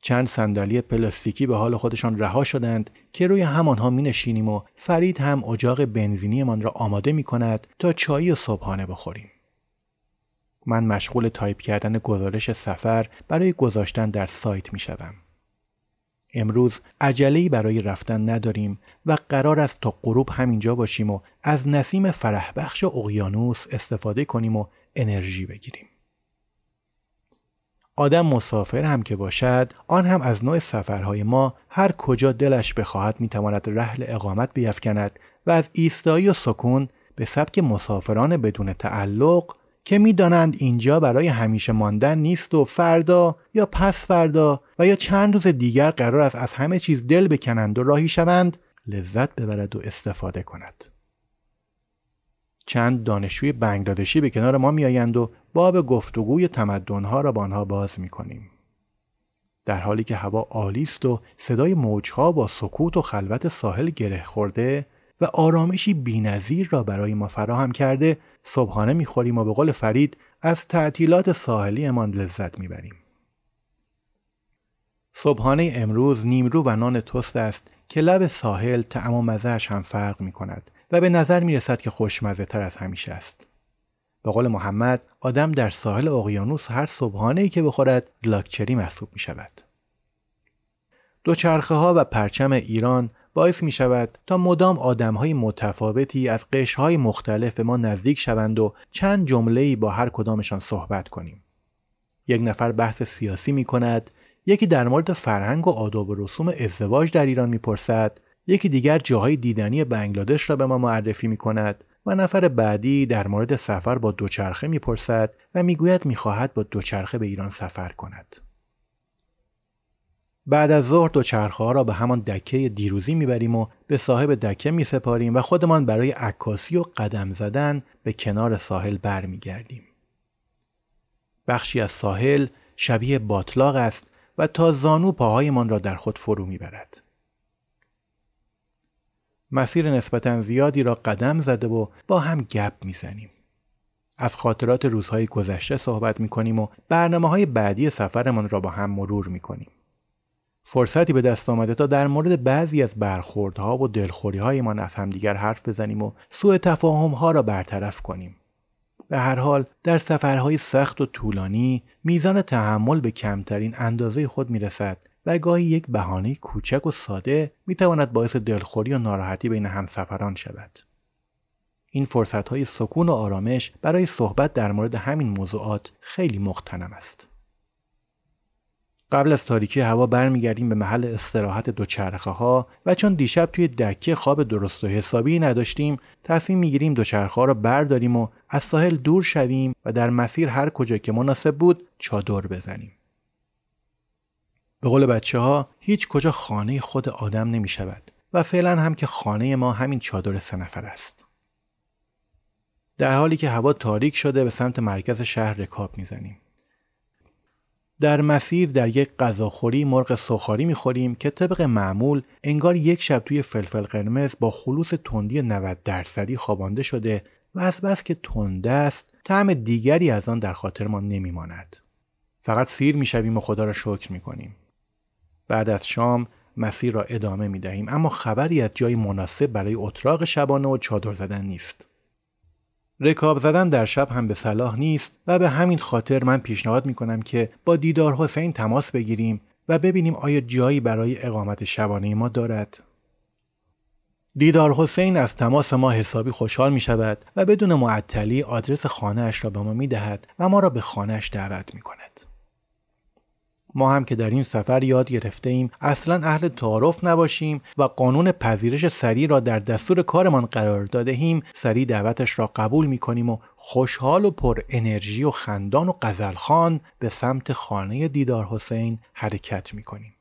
چند صندلی پلاستیکی به حال خودشان رها شدند که روی همانها می نشینیم و فرید هم اجاق بنزینیمان را آماده می کند تا چایی و صبحانه بخوریم. من مشغول تایپ کردن گزارش سفر برای گذاشتن در سایت می شدم. امروز عجله‌ای برای رفتن نداریم و قرار است تا غروب همینجا باشیم و از نسیم فرح بخش اقیانوس استفاده کنیم و انرژی بگیریم. آدم مسافر هم که باشد آن هم از نوع سفرهای ما هر کجا دلش بخواهد می‌تواند رحل اقامت بیفکند و از ایستایی و سکون به سبک مسافران بدون تعلق که می‌دانند اینجا برای همیشه ماندن نیست و فردا یا پس فردا و یا چند روز دیگر قرار است از همه چیز دل بکنند و راهی شوند لذت ببرد و استفاده کند. چند دانشجوی بنگلادشی به کنار ما میآیند و باب گفتگوی تمدنها را با آنها باز می کنیم. در حالی که هوا عالی است و صدای موجها با سکوت و خلوت ساحل گره خورده و آرامشی بینظیر را برای ما فراهم کرده صبحانه می‌خوریم و به قول فرید از تعطیلات ساحلیمان لذت می‌بریم صبحانه امروز نیمرو و نان تست است که لب ساحل تعم و مزهش هم فرق می کند و به نظر می رسد که خوشمزه تر از همیشه است. به قول محمد آدم در ساحل اقیانوس هر صبحانه ای که بخورد لاکچری محسوب می شود. دوچرخه ها و پرچم ایران باعث می شود تا مدام آدم های متفاوتی از قش های مختلف ما نزدیک شوند و چند جمله با هر کدامشان صحبت کنیم. یک نفر بحث سیاسی می کند، یکی در مورد فرهنگ و آداب و رسوم ازدواج در ایران می‌پرسد یکی دیگر جاهای دیدنی بنگلادش را به ما معرفی می کند و نفر بعدی در مورد سفر با دوچرخه می‌پرسد و می‌گوید می‌خواهد با دوچرخه به ایران سفر کند. بعد از ظهر دوچرخه ها را به همان دکه دیروزی می‌بریم و به صاحب دکه میسپاریم و خودمان برای عکاسی و قدم زدن به کنار ساحل برمیگردیم. بخشی از ساحل شبیه باطلاق است و تا زانو پاهایمان را در خود فرو می‌برد. مسیر نسبتا زیادی را قدم زده و با هم گپ می‌زنیم. از خاطرات روزهای گذشته صحبت می کنیم و برنامه های بعدی سفرمان را با هم مرور می کنیم. فرصتی به دست آمده تا در مورد بعضی از برخوردها و دلخوری هایمان از همدیگر حرف بزنیم و سوء تفاهم ها را برطرف کنیم. به هر حال در سفرهای سخت و طولانی میزان تحمل به کمترین اندازه خود می‌رسد و گاهی یک بهانه کوچک و ساده می‌تواند باعث دلخوری و ناراحتی بین همسفران شود. این فرصت های سکون و آرامش برای صحبت در مورد همین موضوعات خیلی مختنم است. قبل از تاریکی هوا برمیگردیم به محل استراحت دوچرخه ها و چون دیشب توی دکه خواب درست و حسابی نداشتیم تصمیم می‌گیریم دوچرخه ها را برداریم و از ساحل دور شویم و در مسیر هر کجا که مناسب بود چادر بزنیم. به قول بچه ها هیچ کجا خانه خود آدم نمی شود و فعلا هم که خانه ما همین چادر سه نفر است. در حالی که هوا تاریک شده به سمت مرکز شهر رکاب می‌زنیم. در مسیر در یک غذاخوری مرغ سخاری می‌خوریم که طبق معمول انگار یک شب توی فلفل قرمز با خلوص تندی 90 درصدی خوابانده شده و از بس که تنده است طعم دیگری از آن در خاطرمان نمیماند فقط سیر می‌شویم و خدا را شکر می‌کنیم بعد از شام مسیر را ادامه می دهیم اما خبری از جای مناسب برای اتراق شبانه و چادر زدن نیست رکاب زدن در شب هم به صلاح نیست و به همین خاطر من پیشنهاد می کنم که با دیدار حسین تماس بگیریم و ببینیم آیا جایی برای اقامت شبانه ما دارد. دیدار حسین از تماس ما حسابی خوشحال می شود و بدون معطلی آدرس خانه اش را به ما می دهد و ما را به خانهش دعوت می کند. ما هم که در این سفر یاد گرفته ایم اصلا اهل تعارف نباشیم و قانون پذیرش سریع را در دستور کارمان قرار دادهیم سریع دعوتش را قبول می کنیم و خوشحال و پر انرژی و خندان و قزلخان به سمت خانه دیدار حسین حرکت می کنیم.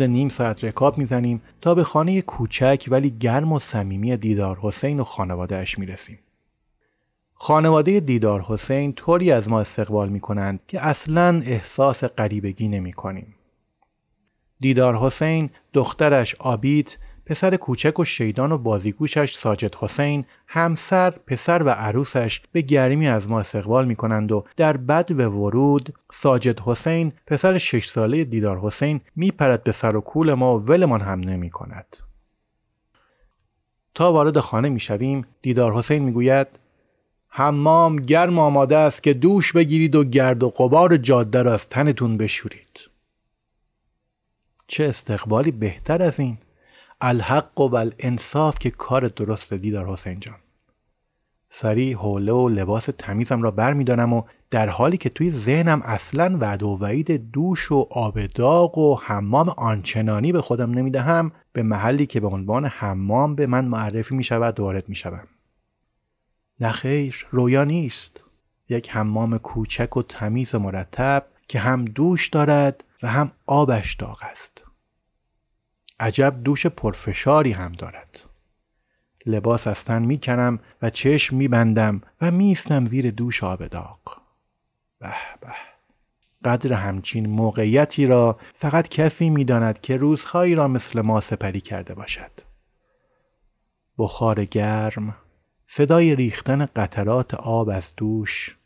حدود نیم ساعت رکاب می‌زنیم تا به خانه کوچک ولی گرم و صمیمی دیدار حسین و خانوادهش می‌رسیم. خانواده دیدار حسین طوری از ما استقبال می کنند که اصلا احساس غریبگی نمی کنیم. دیدار حسین، دخترش آبیت، پسر کوچک و شیدان و بازیگوشش ساجد حسین همسر پسر و عروسش به گرمی از ما استقبال می کنند و در بد و ورود ساجد حسین پسر شش ساله دیدار حسین می پرد به سر و کول ما و ولمان هم نمی کند. تا وارد خانه می شویم دیدار حسین می گوید حمام گرم آماده است که دوش بگیرید و گرد و قبار جاده را از تنتون بشورید. چه استقبالی بهتر از این؟ الحق و الانصاف که کار درست دیدار حسین جان. سری حوله و لباس تمیزم را بر و در حالی که توی ذهنم اصلا وعد و وعید دوش و آب داغ و حمام آنچنانی به خودم نمی‌دهم به محلی که به عنوان حمام به من معرفی می شود وارد می شوم. نخیر رویا نیست. یک حمام کوچک و تمیز و مرتب که هم دوش دارد و هم آبش داغ است. عجب دوش پرفشاری هم دارد. لباس از تن می‌کنم و چشم میبندم و میستم زیر دوش آب داغ. به به. قدر همچین موقعیتی را فقط کسی می‌داند که روزهایی را مثل ما سپری کرده باشد. بخار گرم صدای ریختن قطرات آب از دوش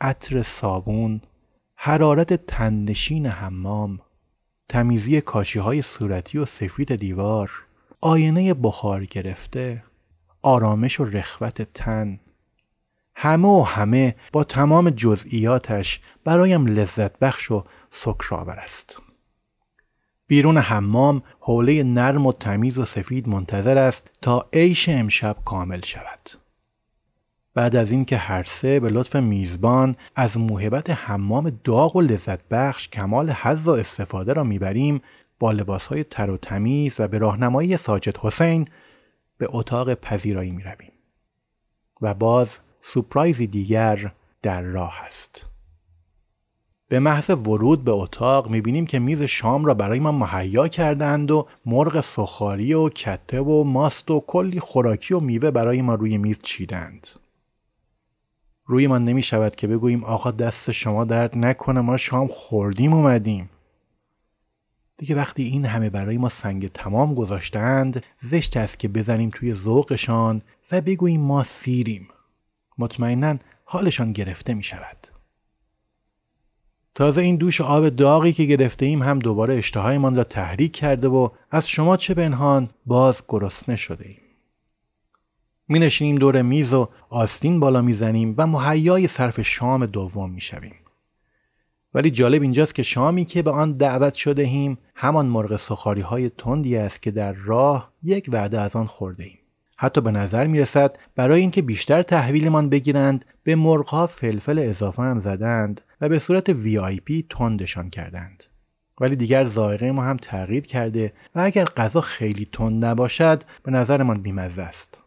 عطر صابون حرارت تندشین حمام تمیزی کاشی های صورتی و سفید دیوار آینه بخار گرفته آرامش و رخوت تن. همه و همه با تمام جزئیاتش برایم لذت بخش و سکرآور است. بیرون حمام حوله نرم و تمیز و سفید منتظر است تا عیش امشب کامل شود. بعد از اینکه هر سه به لطف میزبان از موهبت حمام داغ و لذت بخش کمال حظ و استفاده را می‌بریم با لباسهای تر و تمیز و به راهنمایی ساجد حسین به اتاق پذیرایی می رویم. و باز سپرایزی دیگر در راه است. به محض ورود به اتاق می بینیم که میز شام را برای ما مهیا کردند و مرغ سخاری و کته و ماست و کلی خوراکی و میوه برای ما روی میز چیدند. روی من نمی شود که بگوییم آقا دست شما درد نکنه ما شام خوردیم اومدیم. دیگه وقتی این همه برای ما سنگ تمام گذاشتند زشت است که بزنیم توی ذوقشان و بگوییم ما سیریم. مطمئنا حالشان گرفته می شود تازه این دوش آب داغی که گرفته ایم هم دوباره اشتهایمان را تحریک کرده و از شما چه بنهان باز گرسنه شده ایم. می نشینیم دور میز و آستین بالا می‌زنیم و مهیای صرف شام دوم می شویم. ولی جالب اینجاست که شامی که به آن دعوت شده ایم همان مرغ سخاری های تندی است که در راه یک وعده از آن خورده ایم. حتی به نظر می رسد برای اینکه بیشتر تحویلمان بگیرند به مرغها فلفل اضافه هم زدند و به صورت پی تندشان کردند. ولی دیگر ذائقه ما هم تغییر کرده و اگر غذا خیلی تند نباشد به نظرمان بیمزه است.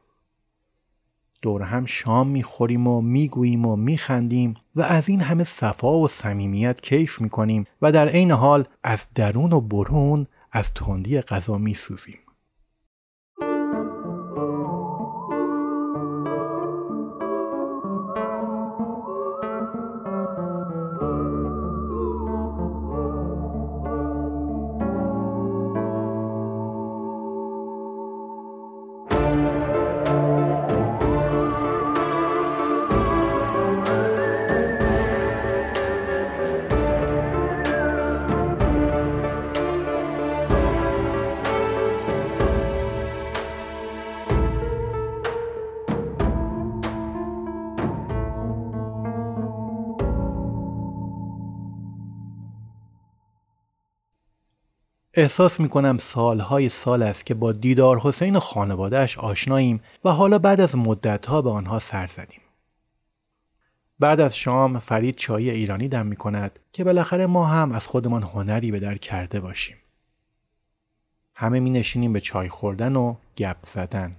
دور هم شام می‌خوریم و می‌گوییم و میخندیم و از این همه صفا و صمیمیت کیف می‌کنیم و در عین حال از درون و برون از تندی غذا میسوزیم. احساس می کنم سالهای سال است که با دیدار حسین و خانوادهش آشناییم و حالا بعد از مدتها به آنها سر زدیم. بعد از شام فرید چای ایرانی دم می کند که بالاخره ما هم از خودمان هنری به در کرده باشیم. همه می نشینیم به چای خوردن و گپ زدن.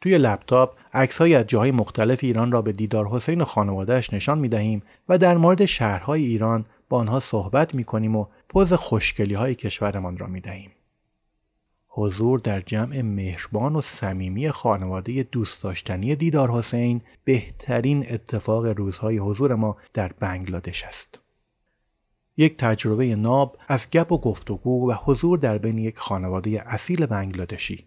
توی لپتاپ عکسهایی از جاهای مختلف ایران را به دیدار حسین و خانوادهش نشان می دهیم و در مورد شهرهای ایران با آنها صحبت می کنیم و پوز خوشگلی های کشورمان را می دهیم. حضور در جمع مهربان و صمیمی خانواده دوست داشتنی دیدار حسین بهترین اتفاق روزهای حضور ما در بنگلادش است. یک تجربه ناب از گپ و گفتگو و حضور در بین یک خانواده اصیل بنگلادشی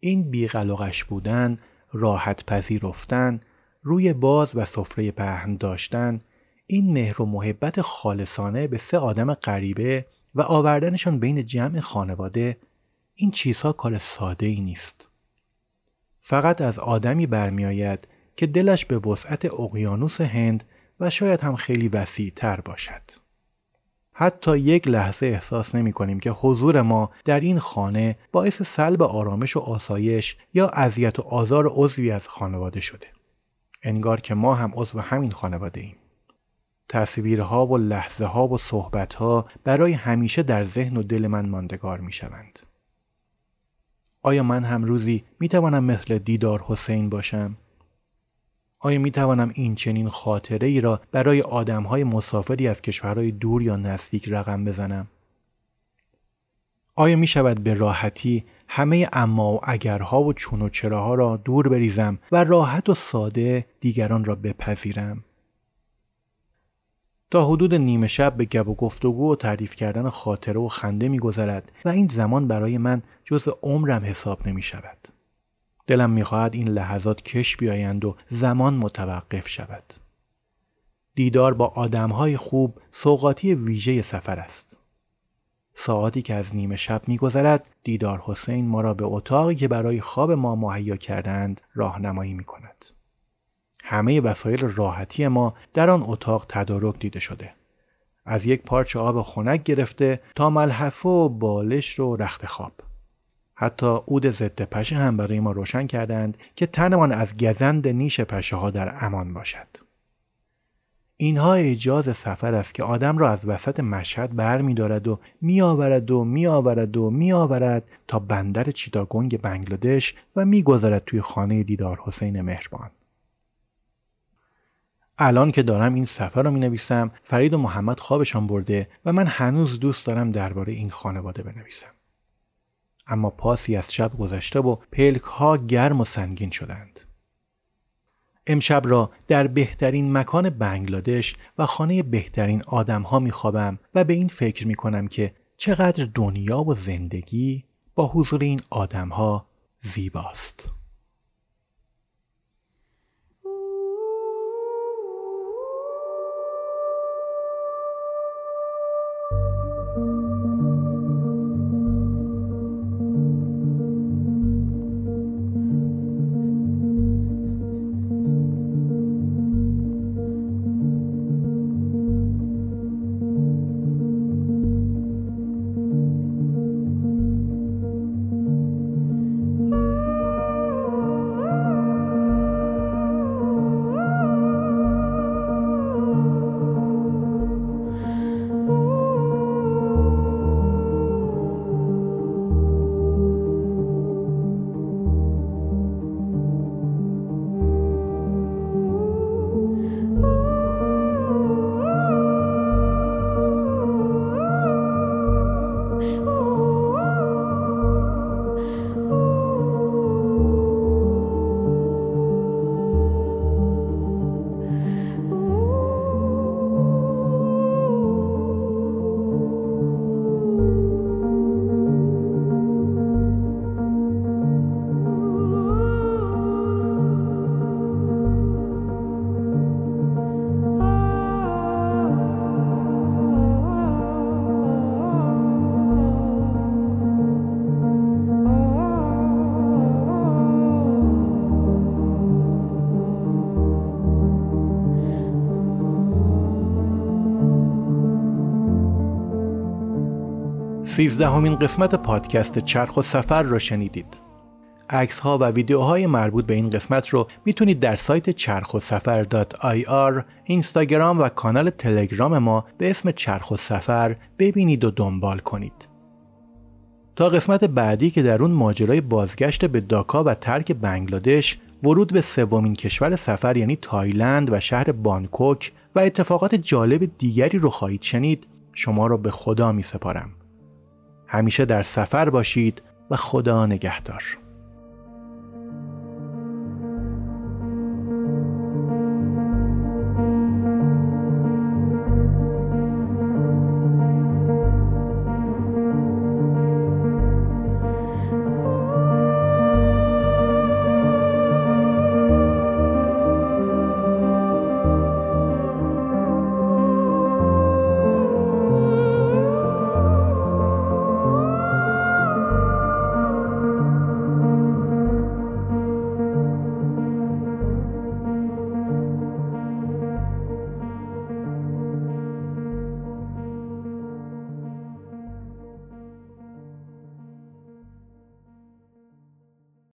این بیقلقش بودن راحت پذیرفتن روی باز و سفره پهن داشتن این مهر و محبت خالصانه به سه آدم غریبه و آوردنشان بین جمع خانواده این چیزها کار ساده ای نیست. فقط از آدمی برمیآید که دلش به وسعت اقیانوس هند و شاید هم خیلی وسیع تر باشد. حتی یک لحظه احساس نمی کنیم که حضور ما در این خانه باعث سلب آرامش و آسایش یا اذیت و آزار عضوی از خانواده شده. انگار که ما هم عضو همین خانواده ایم. تصویرها و لحظه ها و صحبت ها برای همیشه در ذهن و دل من ماندگار می شوند. آیا من هم روزی می توانم مثل دیدار حسین باشم؟ آیا می توانم این چنین خاطره ای را برای آدم های مسافری از کشورهای دور یا نزدیک رقم بزنم؟ آیا می شود به راحتی همه اما و اگرها و چون و چراها را دور بریزم و راحت و ساده دیگران را بپذیرم؟ تا حدود نیمه شب به گب و گفتگو و تعریف کردن خاطره و خنده میگذرد و این زمان برای من جز عمرم حساب نمی شود. دلم می‌خواهد این لحظات کش بیایند و زمان متوقف شود. دیدار با آدمهای خوب سوقاتی ویژه سفر است. ساعتی که از نیمه شب میگذرد دیدار حسین ما را به اتاقی که برای خواب ما مهیا کردند راهنمایی می کند. همه وسایل راحتی ما در آن اتاق تدارک دیده شده. از یک پارچه آب خنک گرفته تا ملحفه و بالش و رخت خواب. حتی عود ضد پشه هم برای ما روشن کردند که تنمان از گزند نیش پشه ها در امان باشد. اینها اجاز سفر است که آدم را از وسط مشهد بر می دارد و می آورد و می آورد و می آورد تا بندر چیتاگونگ بنگلادش و می گذارد توی خانه دیدار حسین مهربان. الان که دارم این سفر رو می نویسم فرید و محمد خوابشان برده و من هنوز دوست دارم درباره این خانواده بنویسم. اما پاسی از شب گذشته و پلک ها گرم و سنگین شدند. امشب را در بهترین مکان بنگلادش و خانه بهترین آدم ها می خوابم و به این فکر می کنم که چقدر دنیا و زندگی با حضور این آدم ها زیباست. سیزدهمین قسمت پادکست چرخ و سفر را شنیدید. عکس ها و ویدیوهای مربوط به این قسمت رو می‌تونید در سایت چرخ و سفر .ir، اینستاگرام و کانال تلگرام ما به اسم چرخ و سفر ببینید و دنبال کنید. تا قسمت بعدی که در اون ماجرای بازگشت به داکا و ترک بنگلادش ورود به سومین کشور سفر یعنی تایلند و شهر بانکوک و اتفاقات جالب دیگری رو خواهید شنید شما را به خدا می سپارم. همیشه در سفر باشید و خدا نگهدار.